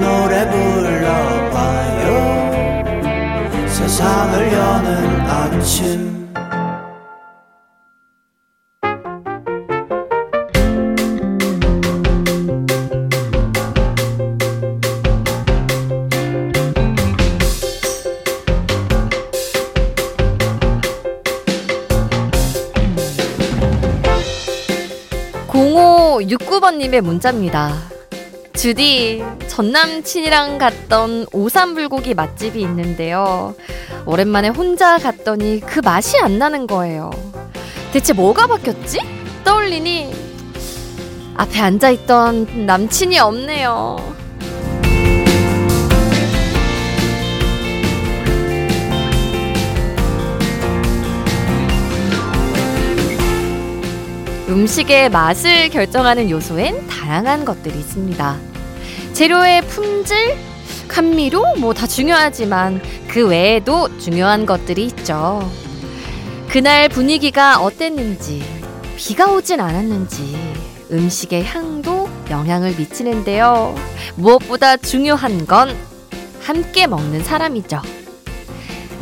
노래 불러봐요 세상을 여는 아침 님의 문자입니다. 주디, 전 남친이랑 갔던 오삼불고기 맛집이 있는데요. 오랜만에 혼자 갔더니 그 맛이 안 나는 거예요. 대체 뭐가 바뀌었지? 떠올리니 앞에 앉아있던 남친이 없네요. 음식의 맛을 결정하는 요소엔 다양한 것들이 있습니다. 재료의 품질, 감미료 뭐 다 중요하지만 그 외에도 중요한 것들이 있죠. 그날 분위기가 어땠는지, 비가 오진 않았는지, 음식의 향도 영향을 미치는데요. 무엇보다 중요한 건 함께 먹는 사람이죠.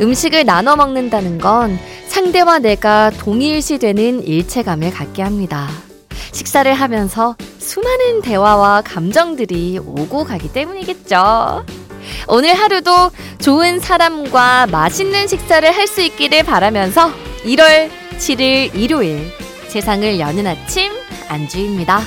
음식을 나눠 먹는다는 건 상대와 내가 동일시되는 일체감을 갖게 합니다. 식사를 하면서 수많은 대화와 감정들이 오고 가기 때문이겠죠. 오늘 하루도 좋은 사람과 맛있는 식사를 할 수 있기를 바라면서 1월 7일 일요일 세상을 여는 아침 안주입니다.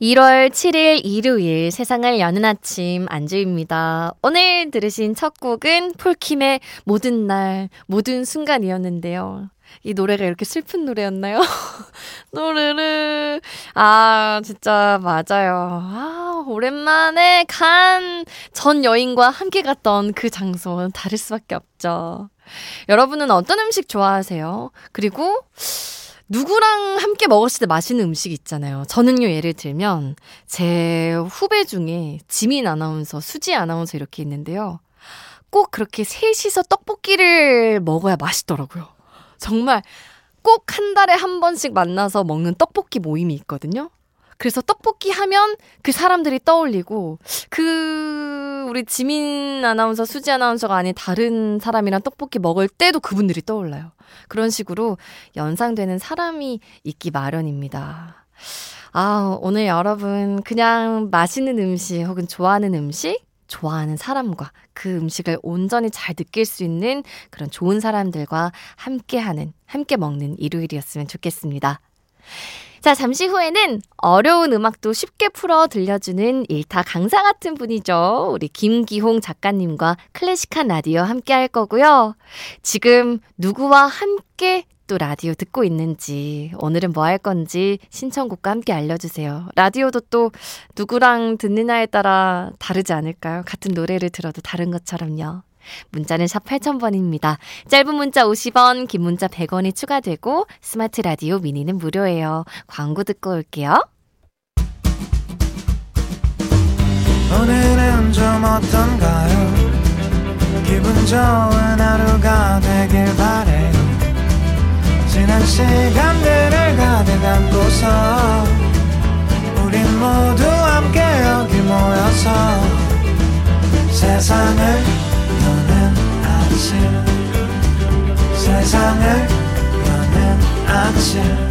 1월 7일 일요일 세상을 여는 아침 안주입니다. 오늘 들으신 첫 곡은 폴킴의 모든 날, 모든 순간이었는데요. 이 노래가 이렇게 슬픈 노래였나요? 노래를. 아, 진짜 맞아요. 아, 오랜만에 간 전 여인과 함께 갔던 그 장소 다를 수밖에 없죠. 여러분은 어떤 음식 좋아하세요? 그리고 누구랑 함께 먹었을 때 맛있는 음식 있잖아요. 저는요, 예를 들면, 제 후배 중에 지민 아나운서, 수지 아나운서 이렇게 있는데요. 꼭 그렇게 셋이서 떡볶이를 먹어야 맛있더라고요. 정말 꼭 한 달에 한 번씩 만나서 먹는 떡볶이 모임이 있거든요. 그래서 떡볶이 하면 그 사람들이 떠올리고 그 우리 지민 아나운서, 수지 아나운서가 아닌 다른 사람이랑 떡볶이 먹을 때도 그분들이 떠올라요. 그런 식으로 연상되는 사람이 있기 마련입니다. 아, 오늘 여러분 그냥 맛있는 음식 혹은 좋아하는 음식 좋아하는 사람과 그 음식을 온전히 잘 느낄 수 있는 그런 좋은 사람들과 함께하는, 함께 먹는 일요일이었으면 좋겠습니다. 자, 잠시 후에는 어려운 음악도 쉽게 풀어 들려주는 일타 강사 같은 분이죠. 우리 김기홍 작가님과 클래식한 라디오 함께 할 거고요. 지금 누구와 함께 또 라디오 듣고 있는지, 오늘은 뭐 할 건지 신청곡과 함께 알려주세요. 라디오도 또 누구랑 듣느냐에 따라 다르지 않을까요? 같은 노래를 들어도 다른 것처럼요. 문자는 샵 8000번입니다. 짧은 문자 50원, 긴 문자 100원이 추가되고 스마트 라디오 미니는 무료예요. 광고 듣고 올게요. 오늘은 좀 어떤가요? 기분 좋은 하루가 되길 바래요. 지난 시간들을 가득 안고서 우린 모두 함께 여기 모여서 세상을 아침 세상을 여는 아침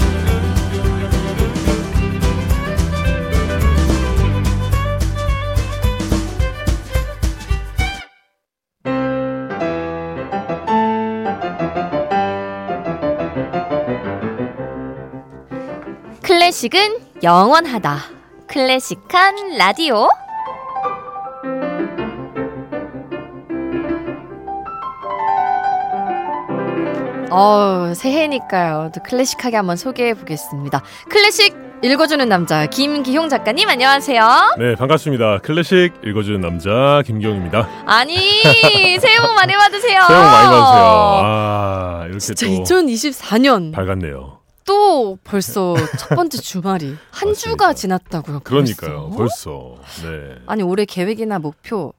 클래식은 영원하다. 클래식한 라디오. 어, 새해니까요. 또 클래식하게 한번 소개해 보겠습니다. 클래식 읽어주는 남자 김기용 작가님 안녕하세요. 네, 반갑습니다. 클래식 읽어주는 남자 김기용입니다. 아니 새해 복 많이 받으세요. 새해 복 많이 받으세요. 아, 이렇게 진짜 또 2024년 밝았네요. 또 벌써 첫 번째 주말이 한 맞습니다. 주가 지났다고요. 그러니까요. 벌써? 벌써. 네. 아니 올해 계획이나 목표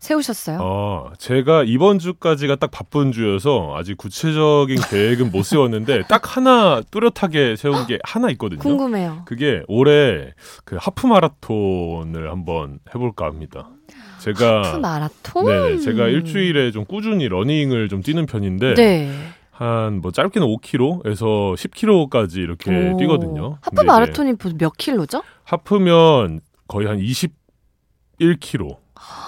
세우셨어요? 어, 제가 이번 주까지가 딱 바쁜 주여서 아직 구체적인 계획은 못 세웠는데 딱 하나 뚜렷하게 세운 게 하나 있거든요. 궁금해요. 그게 올해 그 하프 마라톤을 한번 해볼까 합니다. 제가 하프 마라톤? 네, 제가 일주일에 좀 꾸준히 러닝을 좀 뛰는 편인데 네. 한뭐 짧게는 5km에서 10km까지 이렇게 오. 뛰거든요. 하프 마라톤이 몇 킬로죠? 하프면 거의 한 21km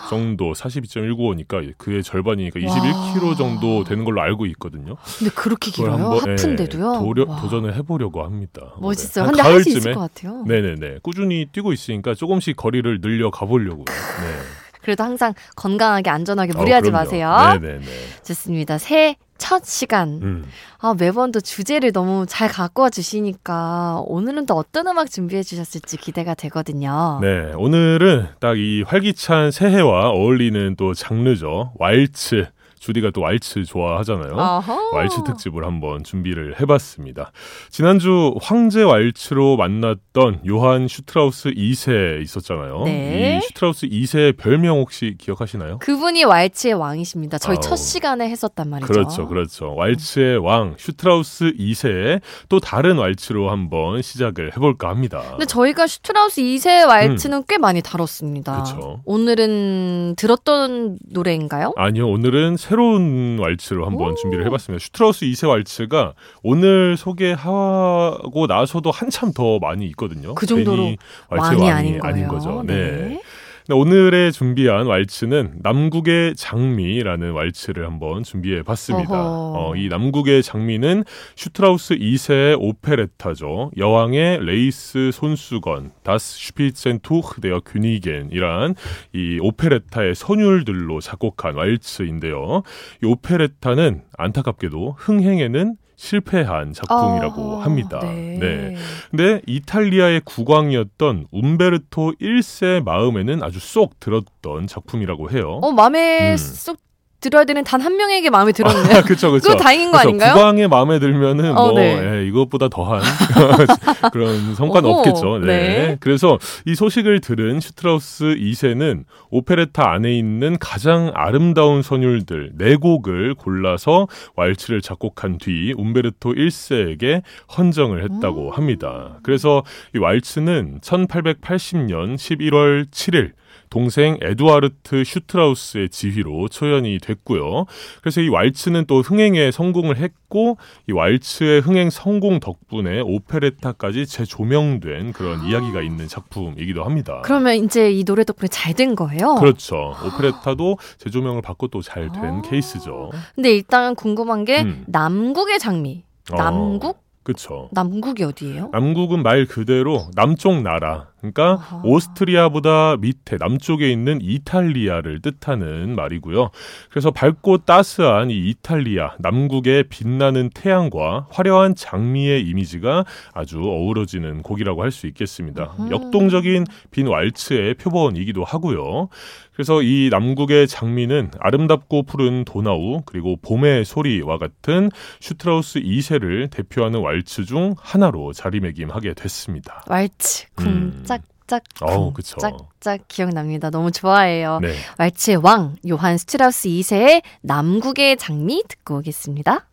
정도 42.195니까 그의 절반이니까 21km 정도 되는 걸로 알고 있거든요. 근데 그렇게 길어요? 한번, 예, 하프인데도요? 도려, 와. 도전을 해보려고 합니다. 멋있어요. 한 근데 할수 있을 것 같아요. 네네네 꾸준히 뛰고 있으니까 조금씩 거리를 늘려 가보려고요. 네. 그래도 항상 건강하게 안전하게 무리하지 어. 마세요. 네네네. 좋습니다. 새해 첫 시간. 음. 아, 매번 또 주제를 너무 잘 갖고 와 주시니까 오늘은 또 어떤 음악 준비해 주셨을지 기대가 되거든요. 네, 오늘은 딱 이 활기찬 새해와 어울리는 또 장르죠. 왈츠. 주디가 또 왈츠 좋아하잖아요. 어허. 왈츠 특집을 한번 준비를 해봤습니다. 지난주 황제 왈츠로 만났던 요한 슈트라우스 2세 있었잖아요. 네. 이 슈트라우스 2세의 별명 혹시 기억하시나요? 그분이 왈츠의 왕이십니다. 저희 아우. 첫 시간에 했었단 말이죠. 그렇죠, 그렇죠. 왈츠의 왕 슈트라우스 2세의 또 다른 왈츠로 한번 시작을 해볼까 합니다. 근데 저희가 슈트라우스 2세 왈츠는 꽤 많이 다뤘습니다. 음. 그쵸. 오늘은 들었던 노래인가요? 아니요, 오늘은 새로운 왈츠로 한번 오. 준비를 해봤습니다. 슈트라우스 2세 왈츠가 오늘 소개하고 나서도 한참 더 많이 있거든요. 그 정도로 왕이 왕이, 아닌 거예요. 거죠. 네. 네, 오늘의 준비한 왈츠는 남국의 장미라는 왈츠를 한번 준비해 봤습니다. 어, 이 남국의 장미는 슈트라우스 2세의 오페레타죠. 여왕의 레이스 손수건, Das Spitzentuch der Königin이란 이 오페레타의 선율들로 작곡한 왈츠인데요. 이 오페레타는 안타깝게도 흥행에는 실패한 작품이라고 아, 합니다. 네. 네. 근데 이탈리아의 국왕이었던 움베르토 1세 마음에는 아주 쏙 들었던 작품이라고 해요. 어, 마음에 음. 쏙 들어야 되는 단 한 명에게 마음에 들었네요. 아, 그쵸, 그쵸. 그거 다행인 거 그쵸. 아닌가요? 국왕의 마음에 들면은 어, 뭐 네. 예, 이것보다 더한 그런 성과는 어허, 없겠죠. 네. 네. 그래서 이 소식을 들은 슈트라우스 2세는 오페레타 안에 있는 가장 아름다운 선율들 네 곡을 골라서 왈츠를 작곡한 뒤 움베르토 1세에게 헌정을 했다고 음. 합니다. 그래서 이 왈츠는 1880년 11월 7일 동생 에두아르트 슈트라우스의 지휘로 초연이 됐고요. 그래서 이 왈츠는 또 흥행에 성공을 했고 이 왈츠의 흥행 성공 덕분에 오페레타까지 재조명된 그런 이야기가 있는 작품이기도 합니다. 그러면 이제 이 노래 덕분에 잘 된 거예요? 그렇죠. 오페레타도 재조명을 받고 또 잘 된 아. 케이스죠. 근데 일단 궁금한 게 음. 남국의 장미. 어, 남국? 그렇죠. 남국이 어디예요? 남국은 말 그대로 남쪽 나라. 그러니까 아하. 오스트리아보다 밑에 남쪽에 있는 이탈리아를 뜻하는 말이고요. 그래서 밝고 따스한 이 이탈리아 남국의 빛나는 태양과 화려한 장미의 이미지가 아주 어우러지는 곡이라고 할 수 있겠습니다. 음흠. 역동적인 빈 왈츠의 표본이기도 하고요. 그래서 이 남국의 장미는 아름답고 푸른 도나우 그리고 봄의 소리와 같은 슈트라우스 2세를 대표하는 왈츠 중 하나로 자리매김하게 됐습니다. 왈츠 음. 쿵짝짝 어우, 그쵸. 쿵짝짝 기억납니다. 너무 좋아해요. 네. 왈츠의 왕 요한 스트라우스 2세의 남국의 장미 듣고 오겠습니다.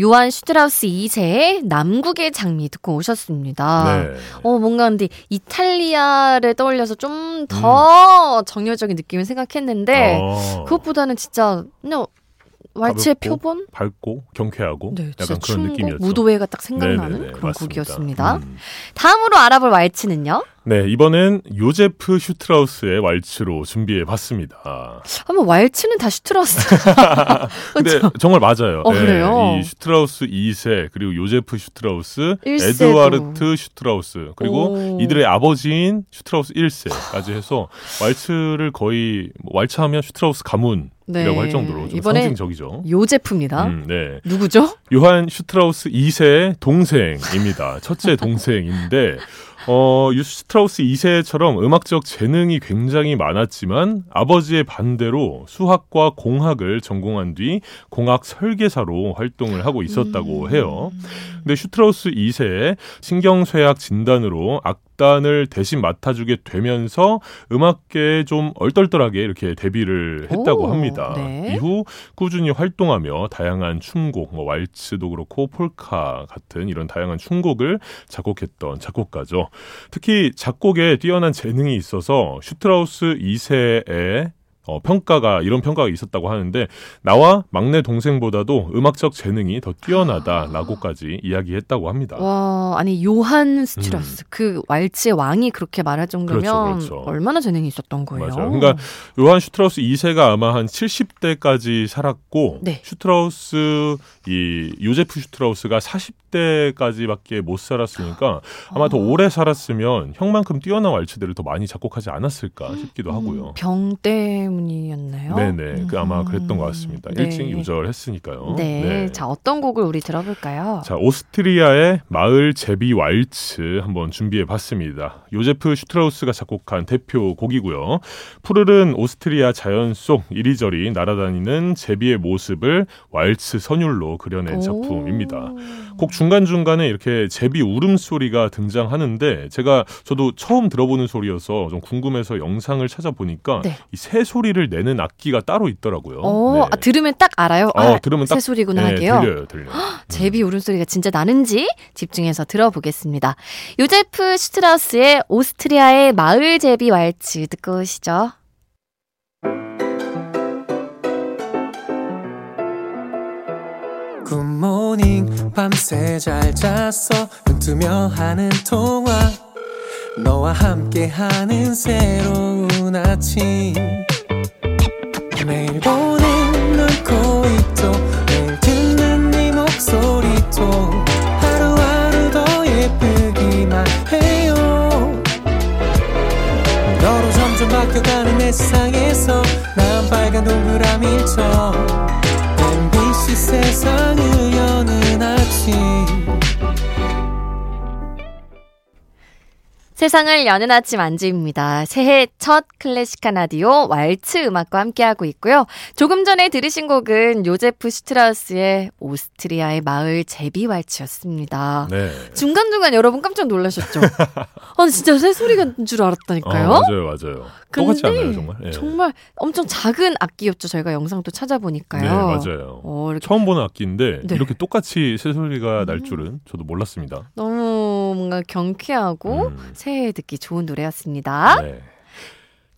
요한 슈트라우스 2세의 남국의 장미 듣고 오셨습니다. 네. 어, 뭔가 근데 이탈리아를 떠올려서 좀더 정열적인 느낌을 생각했는데 음. 어, 그것보다는 진짜 그냥 왈츠의 표본? 밝고 경쾌하고 네, 약간 그런 느낌이었죠. 무도회가 딱 생각나는 네네네, 그런 맞습니다. 곡이었습니다. 음. 다음으로 알아볼 왈츠는요? 네, 이번엔 요제프 슈트라우스의 왈츠로 준비해 봤습니다. 한번 왈츠는 다 슈트라우스. 근데 정말 맞아요. 어, 그래요? 이 슈트라우스 2세 그리고 요제프 슈트라우스, 일세도. 에두아르트 슈트라우스 그리고 오. 이들의 아버지인 슈트라우스 1세까지 해서 왈츠를 거의 뭐 왈츠하면 슈트라우스 가문이라고 네. 할 정도로 좀 상징적이죠. 요제프입니다. 음, 네. 누구죠? 요한 슈트라우스 2세의 동생입니다. 첫째 동생인데 어, 유 슈트라우스 2세처럼 음악적 재능이 굉장히 많았지만 아버지의 반대로 수학과 공학을 전공한 뒤 공학 설계사로 활동을 하고 있었다고 음. 해요. 근데 슈트라우스 2세의 신경쇠약 진단으로 악단을 대신 맡아주게 되면서 음악계에 좀 얼떨떨하게 이렇게 데뷔를 했다고 오, 합니다. 네. 이후 꾸준히 활동하며 다양한 춤곡, 뭐 왈츠도 그렇고 폴카 같은 이런 다양한 춤곡을 작곡했던 작곡가죠. 특히 작곡에 뛰어난 재능이 있어서 슈트라우스 2세의 어, 평가가 이런 평가가 있었다고 하는데 나와 막내 동생보다도 음악적 재능이 더 뛰어나다라고까지 이야기했다고 합니다. 와, 아니 요한 스트라우스 그 왈츠의 왕이 그렇게 말할 정도면 음. 그렇죠, 그렇죠. 얼마나 재능이 있었던 거예요. 맞아요. 그러니까 요한 슈트라우스 2세가 아마 한 70대까지 살았고 네. 슈트라우스 이 요제프 슈트라우스가 40대까지밖에 못 살았으니까 아마 더 어. 오래 살았으면 형만큼 뛰어난 왈츠들을 더 많이 작곡하지 않았을까 싶기도 하고요. 음, 병 때문이었나요? 네네, 그 아마 음. 그랬던 것 같습니다. 네. 일찍 요절했으니까요. 네. 자, 어떤 곡을 우리 들어볼까요? 자, 오스트리아의 마을 제비 왈츠 한번 준비해 봤습니다. 요제프 슈트라우스가 작곡한 대표 곡이고요. 푸르른 오스트리아 자연 속 이리저리 날아다니는 제비의 모습을 왈츠 선율로 그려낸 작품입니다. 곡 중간중간에 이렇게 제비 울음소리가 등장하는데 제가 저도 처음 들어보는 소리여서 좀 궁금해서 영상을 찾아보니까 네. 이새 소리 를 내는 악기가 따로 있더라고요. 어, 네. 아, 들으면 딱 알아요. 어, 아, 들으면 딱새 소리구나 네, 하게요. 들려요, 들려요. 제비 울음소리가 진짜 나는지 집중해서 들어보겠습니다. 요제프 슈트라우스의 오스트리아의 마을 제비 왈츠 듣고 오시죠. 굿모닝 밤새 잘 잤어 눈 뜨며 하는 통화 너와 함께하는 새로운 아침 세상을 여는 아침 안주입니다. 새해 첫 클래식한 라디오 왈츠 음악과 함께하고 있고요. 조금 전에 들으신 곡은 요제프 슈트라우스의 오스트리아의 마을 제비 왈츠였습니다. 네. 중간중간 여러분 깜짝 놀라셨죠? 아, 진짜 새 소리가 난줄 알았다니까요. 어, 맞아요, 맞아요. 똑같지 않나요, 정말? 예. 정말 엄청 작은 악기였죠. 저희가 영상도 찾아보니까요. 네, 맞아요. 어, 처음 보는 악기인데 네. 이렇게 똑같이 새 소리가 날 음. 줄은 저도 몰랐습니다. 너무 뭔가 경쾌하고 음. 새해 듣기 좋은 노래였습니다. 네.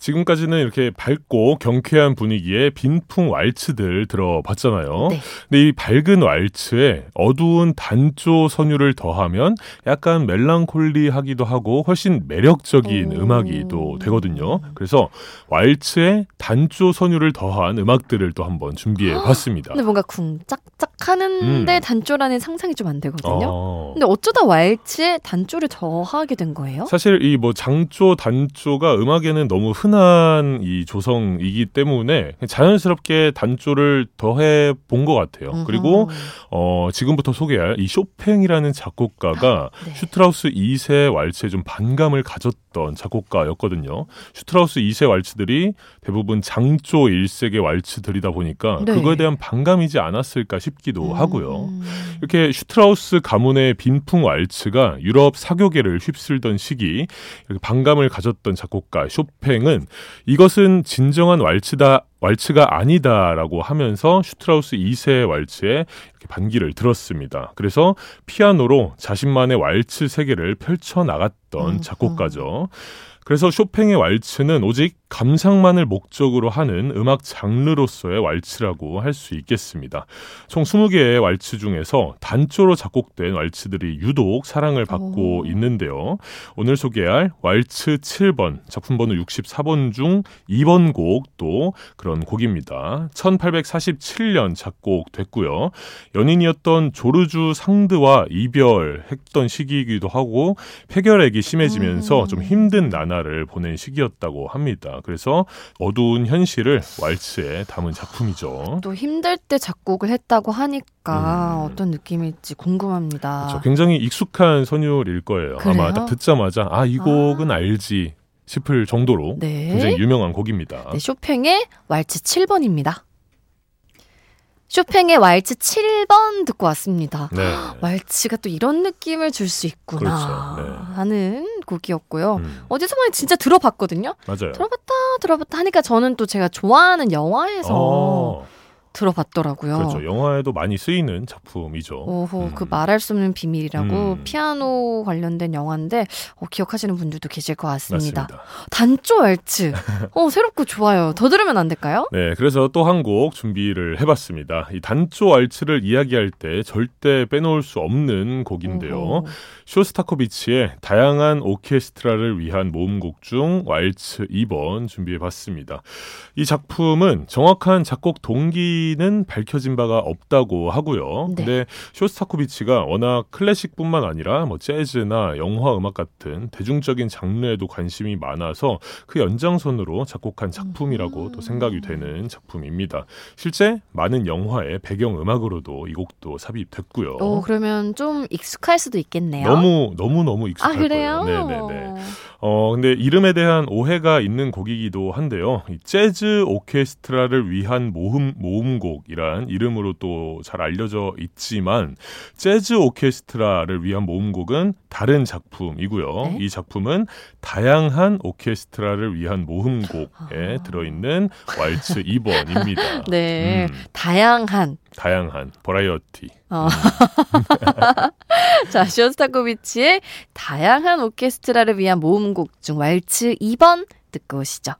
지금까지는 이렇게 밝고 경쾌한 분위기의 빈풍 왈츠들 들어봤잖아요. 네. 근데 이 밝은 왈츠에 어두운 단조 선율을 더하면 약간 멜랑콜리하기도 하고 훨씬 매력적인 오. 음악이 또 되거든요. 그래서 왈츠에 단조 선율을 더한 음악들을 또 한번 준비해 봤습니다. 근데 뭔가 쿵짝짝 하는데 음. 단조라는 상상이 좀 안 되거든요. 어. 근데 어쩌다 왈츠에 단조를 더하게 된 거예요? 사실 이 뭐 장조 단조가 음악에는 너무 흔한 이 조성이기 때문에 자연스럽게 단조를 더해 본 것 같아요. 그리고 음흠. 어 지금부터 소개할 이 쇼팽이라는 작곡가가 네. 슈트라우스 2세 왈츠에 좀 반감을 가졌던 작곡가였거든요. 슈트라우스 2세 왈츠들이 대부분 장조 일색의 왈츠들이다 보니까 네. 그거에 대한 반감이지 않았을까 싶기도 하고요. 음. 이렇게 슈트라우스 가문의 빈풍 왈츠가 유럽 사교계를 휩쓸던 시기 반감을 가졌던 작곡가 쇼팽은 이것은 진정한 왈츠다 왈츠가 아니다라고 하면서 슈트라우스 2세 왈츠에 반기를 들었습니다. 그래서 피아노로 자신만의 왈츠 세계를 펼쳐 나갔던 음, 작곡가죠. 그래서 쇼팽의 왈츠는 오직 감상만을 목적으로 하는 음악 장르로서의 왈츠라고 할 수 있겠습니다. 총 20개의 왈츠 중에서 단조로 작곡된 왈츠들이 유독 사랑을 받고 오. 있는데요. 오늘 소개할 왈츠 7번, 작품 번호 64번 중 2번 곡도 그런 곡입니다. 1847년 작곡됐고요. 연인이었던 조르주 상드와 이별했던 시기이기도 하고 폐결핵이 심해지면서 음. 좀 힘든 나날을 보낸 시기였다고 합니다. 그래서 어두운 현실을 왈츠에 담은 작품이죠. 또 힘들 때 작곡을 했다고 하니까 음. 어떤 느낌일지 궁금합니다. 그렇죠. 굉장히 익숙한 선율일 거예요. 아마 그래요? 딱 듣자마자 아 이 곡은 알지 싶을 정도로 네. 굉장히 유명한 곡입니다. 네, 쇼팽의 왈츠 7번입니다. 쇼팽의 왈츠 7번 듣고 왔습니다. 네. 왈츠가 또 이런 느낌을 줄 수 있구나 그렇죠. 네. 하는 곡이었고요. 음, 어디서 많이 진짜 들어봤거든요. 맞아요. 들어봤다 들어봤다 하니까 저는 또 제가 좋아하는 영화에서 어, 들어봤더라고요. 그렇죠. 영화에도 많이 쓰이는 작품이죠. 오호, 음. 그 말할 수 없는 비밀이라고 음. 피아노 관련된 영화인데 어, 기억하시는 분들도 계실 것 같습니다. 맞습니다. 단조 왈츠. 어, 새롭고 좋아요. 더 들으면 안 될까요? 네, 그래서 또 한 곡 준비를 해봤습니다. 이 단조 왈츠를 이야기할 때 절대 빼놓을 수 없는 곡인데요. 오호. 쇼스타코비치의 다양한 오케스트라를 위한 모음곡 중 왈츠 2번 준비해봤습니다. 이 작품은 정확한 작곡 동기 는 밝혀진 바가 없다고 하고요. 네. 근데 쇼스타코비치가 워낙 클래식뿐만 아니라 뭐 재즈나 영화 음악 같은 대중적인 장르에도 관심이 많아서 그 연장선으로 작곡한 작품이라고 음. 또 생각이 되는 작품입니다. 실제 많은 영화의 배경 음악으로도 이 곡도 삽입됐고요. 오, 그러면 좀 익숙할 수도 있겠네요. 너무 너무 너무 아, 익숙할 그래요? 거예요. 네 네 네. 어 근데 이름에 대한 오해가 있는 곡이기도 한데요. 이 재즈 오케스트라를 위한 모음 모음 곡이란 이름으로 또 잘 알려져 있지만 재즈 오케스트라를 위한 모음곡은 다른 작품이고요. 네? 이 작품은 다양한 오케스트라를 위한 모음곡에 아. 들어있는 왈츠 2번입니다. 네. 음, 다양한. 다양한 버라이어티. 어. 자, 쇼스타코비치의 다양한 오케스트라를 위한 모음곡 중 왈츠 2번 듣고 오시죠.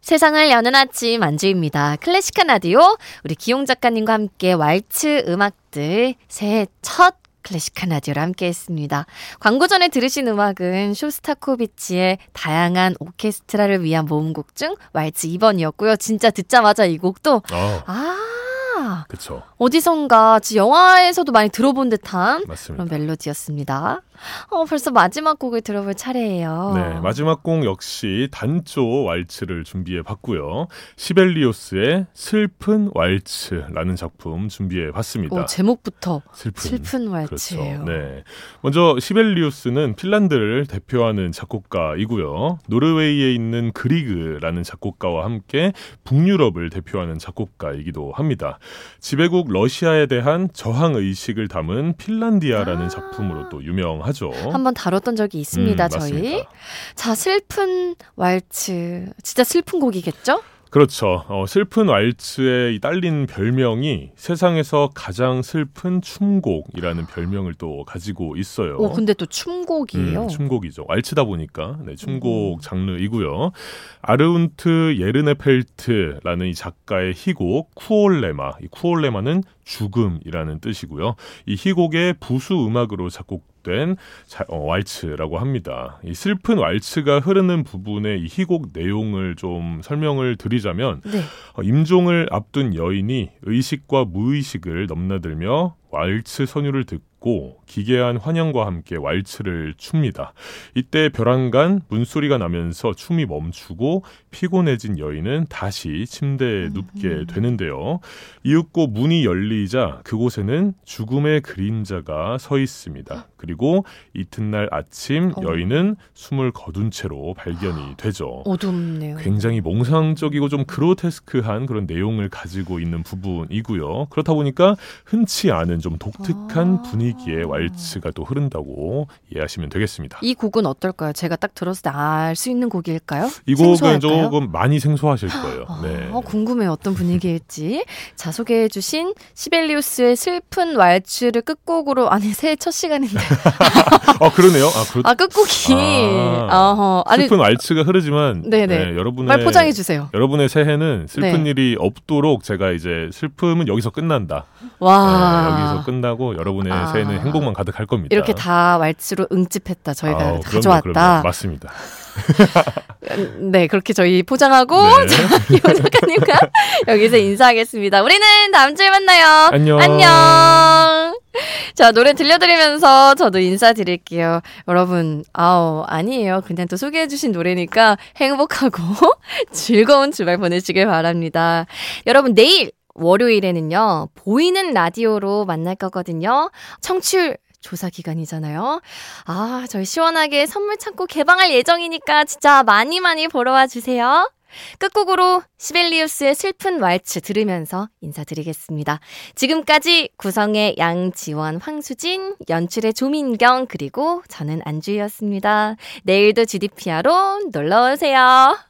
세상을 여는 아침 안주입니다. 클래식한 라디오 우리 기용 작가님과 함께 왈츠 음악들 새해 첫 클래식한 라디오를 함께 했습니다. 광고 전에 들으신 음악은 쇼스타코비치의 다양한 오케스트라를 위한 모음곡 중 왈츠 2번이었고요. 진짜 듣자마자 이 곡도 아, 아 그쵸. 어디선가 지 영화에서도 많이 들어본 듯한 맞습니다. 그런 멜로디였습니다. 어, 벌써 마지막 곡을 들어볼 차례예요. 네, 마지막 곡 역시 단조 왈츠를 준비해 봤고요. 시벨리오스의 슬픈 왈츠라는 작품 준비해 봤습니다. 오, 제목부터 슬픈. 슬픈 왈츠예요. 그렇죠. 네. 먼저 시벨리우스는 핀란드를 대표하는 작곡가이고요. 노르웨이에 있는 그리그라는 작곡가와 함께 북유럽을 대표하는 작곡가이기도 합니다. 지배국 러시아에 대한 저항 의식을 담은 핀란디아라는 아. 작품으로 또 유명 하죠. 한번 다뤘던 적이 있습니다, 음, 저희. 맞습니다. 자, 슬픈 왈츠. 진짜 슬픈 곡이겠죠? 그렇죠. 어, 슬픈 왈츠에 이 딸린 별명이 세상에서 가장 슬픈 춤곡이라는 별명을 또 가지고 있어요. 오, 근데 또 춤곡이에요. 음, 춤곡이죠. 왈츠다 보니까 네, 춤곡 음. 장르이고요. 아르운트 예르네펠트라는 이 작가의 희곡 쿠올레마. 이 쿠올레마는 죽음이라는 뜻이고요. 이 희곡의 부수 음악으로 작곡 된 자- 어, 왈츠라고 합니다. 이 슬픈 왈츠가 흐르는 부분의 이 희곡 내용을 좀 설명을 드리자면 네. 어, 임종을 앞둔 여인이 의식과 무의식을 넘나들며 왈츠 선율을 듣고 기괴한 환영과 함께 왈츠를 춥니다. 이때 벼랑간 문소리가 나면서 춤이 멈추고 피곤해진 여인은 다시 침대에 눕게 되는데요. 이윽고 문이 열리자 그곳에는 죽음의 그림자가 서 있습니다. 그리고 이튿날 아침 어. 여인은 숨을 거둔 채로 발견이 되죠. 어둡네요. 굉장히 몽상적이고 좀 그로테스크한 그런 내용을 가지고 있는 부분이고요. 그렇다 보니까 흔치 않은 좀 독특한 아. 분위기 분위기의 왈츠가 또 흐른다고 이해하시면 되겠습니다. 이 곡은 어떨까요? 제가 딱 들었을 때 알 수 있는 곡일까요? 이 곡은 생소할까요? 조금 많이 생소하실 거예요. 아, 네. 어, 궁금해요. 어떤 분위기일지. 자, 소개해 주신 시벨리우스의 슬픈 왈츠를 끝곡으로, 아니, 새해 첫 시간인데. 아 그러네요. 아, 그렇... 아, 끝곡이. 아. 아니, 슬픈 왈츠가 흐르지만 네네. 네, 여러분의 말 포장해 주세요. 여러분의 새해는 슬픈 네. 일이 없도록 제가 이제 슬픔은 여기서 끝난다. 와. 네, 여기서 끝나고 여러분의 아. 새해는 행복만 가득할 겁니다. 이렇게 다 왈츠로 응집했다. 저희가 아우, 가져왔다. 그럼요. 맞습니다. 네, 그렇게 저희 포장하고 네. 이 작가님과 여기서 인사하겠습니다. 우리는 다음 주에 만나요. 안녕. 안녕. 자, 노래 들려드리면서 저도 인사드릴게요. 여러분, 아우, 아니에요. 그냥 또 소개해주신 노래니까 행복하고 즐거운 주말 보내시길 바랍니다. 여러분, 내일 월요일에는요, 보이는 라디오로 만날 거거든요. 청취율 조사 기간이잖아요. 아, 저희 시원하게 선물 창고 개방할 예정이니까 진짜 많이 많이 보러 와 주세요. 끝곡으로 시벨리우스의 슬픈 왈츠 들으면서 인사드리겠습니다. 지금까지 구성의 양지원, 황수진, 연출의 조민경, 그리고 저는 안주희였습니다. 내일도 GDPR로 놀러오세요.